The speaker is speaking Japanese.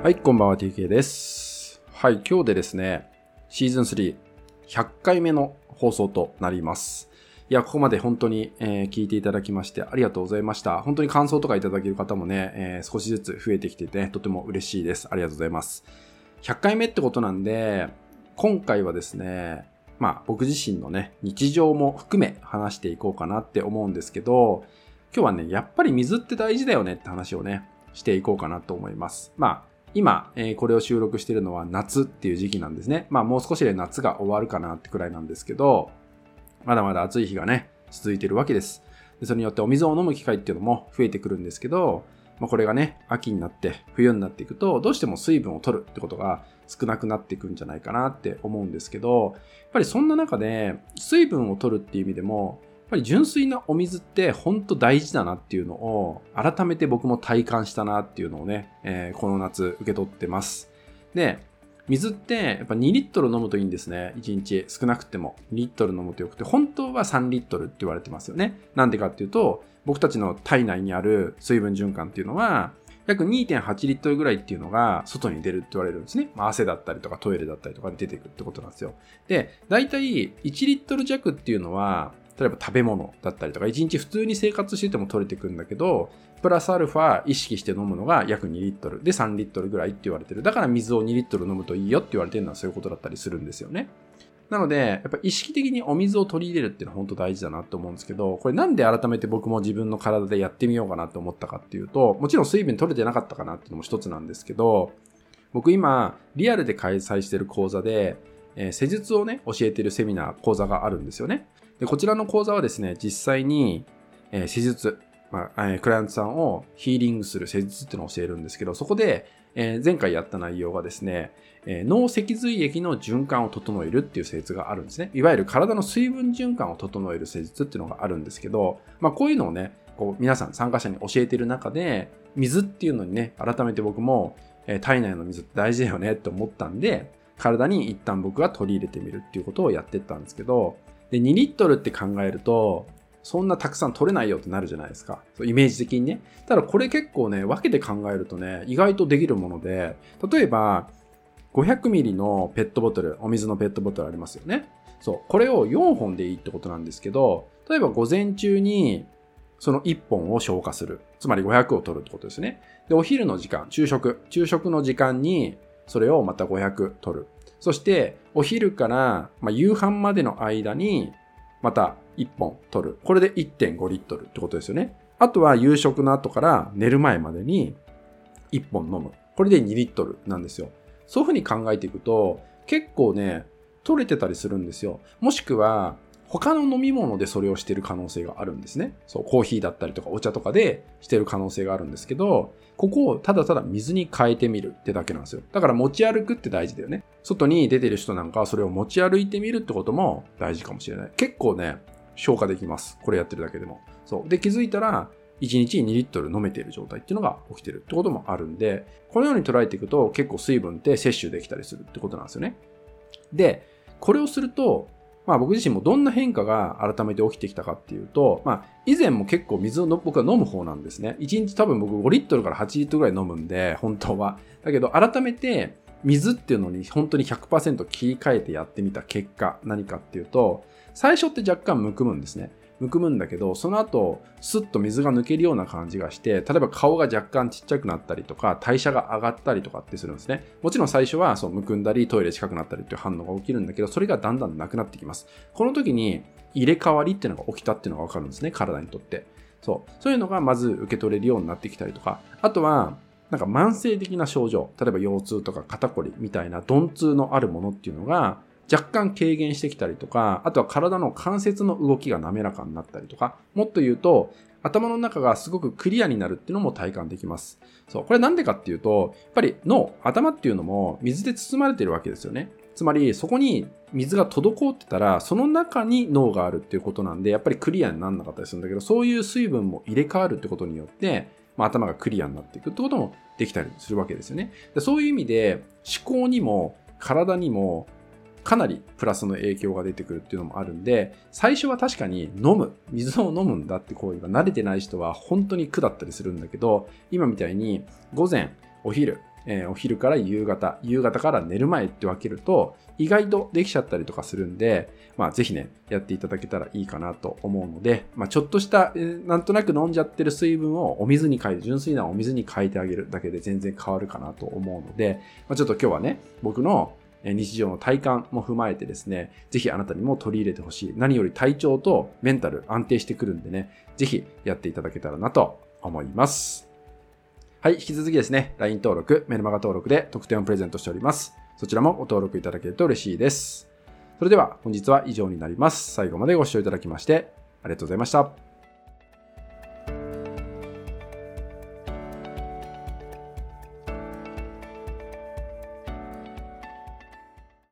はい、こんばんは TK です。はい、今日でですね、シーズン3、100回目の放送となります。いや、ここまで本当に、えー聞いていただきましてありがとうございました。本当に感想とかいただける方もね、えー少しずつ増えてきてて、とても嬉しいです。ありがとうございます。100回目ってことなんで、今回はですね、まあ僕自身のね、日常も含め話していこうかなって思うんですけど、今日はね、やっぱり水って大事だよねって話をね、していこうかなと思います。まあ、今、えーこれを収録しているのは夏っていう時期なんですね。まあもう少しで夏が終わるかなってくらいなんですけど、まだまだ暑い日がね、続いてるわけです。でそれによってお水を飲む機会っていうのも増えてくるんですけど、まあ、これがね、秋になって冬になっていくと、どうしても水分を取るってことが少なくなっていくんじゃないかなって思うんですけど、やっぱりそんな中で水分を取るっていう意味でも、っぱり純粋なお水って本当大事だなっていうのを改めて僕も体感したなっていうのをね、えーこの夏受け取ってます。で、水ってやっぱ2リットル飲むといいんですね。1日少なくても2リットル飲むとよくて、本当は3リットルって言われてますよね。なんでかっていうと、僕たちの体内にある水分循環っていうのは、約2.8リットルぐらいっていうのが外に出るって言われるんですね。まあ、汗だったりとかトイレだったりとかで出てくるってことなんですよ。で、だいたい1リットル弱っていうのは、例えば食べ物だったりとか、1日普通に生活してても取れてくんだけど、プラスアルファ意識して飲むのが約2リットルで3リットルぐらいって言われてる。だから水を2リットル飲むといいよって言われてるのはそういうことだったりするんですよね。なので、やっぱ意識的にお水を取り入れるっていうのは本当大事だなと思うんですけど、これなんで改めて僕も自分の体でやってみようかなと思ったかっていうと、もちろん水分取れてなかったかなっていうのも一つなんですけど、僕今、リアルで開催してる講座で、えー施術をね、教えてるセミナー、講座があるんですよね。で、こちらの講座はですね、実際に、えー施術、まあえークライアントさんをヒーリングする施術っていうのを教えるんですけど、そこで、えー前回やった内容がですね、えー脳脊髄液の循環を整えるっていう施術があるんですね。いわゆる体の水分循環を整える施術っていうのがあるんですけど、まあこういうのをね、こう皆さん参加者に教えている中で、水っていうのにね、改めて僕も、えー体内の水って大事だよねって思ったんで、体に一旦僕が取り入れてみるっていうことをやってったんですけど、で、2リットルって考えると、そんなたくさん取れないよってなるじゃないですか。そうイメージ的にね。ただこれ結構ね、分けて考えるとね、意外とできるもので、例えば、500ミリのペットボトル、お水のペットボトルありますよね。そう。これを4本でいいってことなんですけど、例えば午前中にその1本を消化する。つまり500を取るってことですね。で、お昼の時間、昼食。昼食の時間にそれをまた500取る。そして、お昼から、まあ、夕飯までの間にまた1本取る。これで1.5リットルってことですよね。あとは夕食の後から寝る前までに1本飲む。これで2リットルなんですよ。そういうふうに考えていくと、結構ね、取れてたりするんですよ。もしくは、他の飲み物でそれをしてる可能性があるんですね。そう、コーヒーだったりとかお茶とかでしてる可能性があるんですけど、ここをただただ水に変えてみるってだけなんですよ。だから持ち歩くって大事だよね。外に出てる人なんかはそれを持ち歩いてみるってことも大事かもしれない。結構ね、消化できます。これやってるだけでも。そう。で、気づいたら、1日2リットル飲めている状態っていうのが起きてるってこともあるんで、このように捉えていくと結構水分って摂取できたりするってことなんですよね。で、これをすると、まあ僕自身もどんな変化が改めて起きてきたかっていうと、まあ以前も結構水を僕は飲む方なんですね。1日多分僕5リットルから8リットルぐらい飲むんで、本当は。だけど改めて水っていうのに本当に100%切り替えてやってみた結果、何かっていうと、最初って若干むくむんですね。むくむんだけど、その後、スッと水が抜けるような感じがして、例えば顔が若干ちっちゃくなったりとか、代謝が上がったりとかってするんですね。もちろん最初はそうむくんだり、トイレ近くなったりっていう反応が起きるんだけど、それがだんだんなくなってきます。この時に入れ替わりっていうのが起きたっていうのがわかるんですね、体にとって。そう。そういうのがまず受け取れるようになってきたりとか、あとは、なんか慢性的な症状、例えば腰痛とか肩こりみたいな鈍痛のあるものっていうのが、若干軽減してきたりとか、あとは体の関節の動きが滑らかになったりとか、もっと言うと、頭の中がすごくクリアになるっていうのも体感できます。そう。これなんでかっていうと、やっぱり脳、頭っていうのも水で包まれてるわけですよね。つまり、そこに水が滞ってたら、その中に脳があるっていうことなんで、やっぱりクリアにならなかったりするんだけど、そういう水分も入れ替わるってことによって、まあ、頭がクリアになっていくってこともできたりするわけですよね。でそういう意味で、思考にも体にもかなりプラスの影響が出てくるっていうのもあるんで、最初は確かに飲む、水を飲むんだって行為が慣れてない人は本当に苦だったりするんだけど、今みたいに午前、お昼、えー、お昼から夕方、夕方から寝る前って分けると、意外とできちゃったりとかするんで、まあぜひね、やっていただけたらいいかなと思うので、まあちょっとした、えー、なんとなく飲んじゃってる水分をお水に変えて、純粋なお水に変えてあげるだけで全然変わるかなと思うので、まあちょっと今日はね、僕の日常の体感も踏まえてですね、ぜひあなたにも取り入れてほしい。何より体調とメンタル安定してくるんでね、ぜひやっていただけたらなと思います。はい、引き続きですね、LINE 登録、メルマガ登録で特典をプレゼントしております。そちらもご登録いただけると嬉しいです。それでは本日は以上になります。最後までご視聴いただきましてありがとうございました。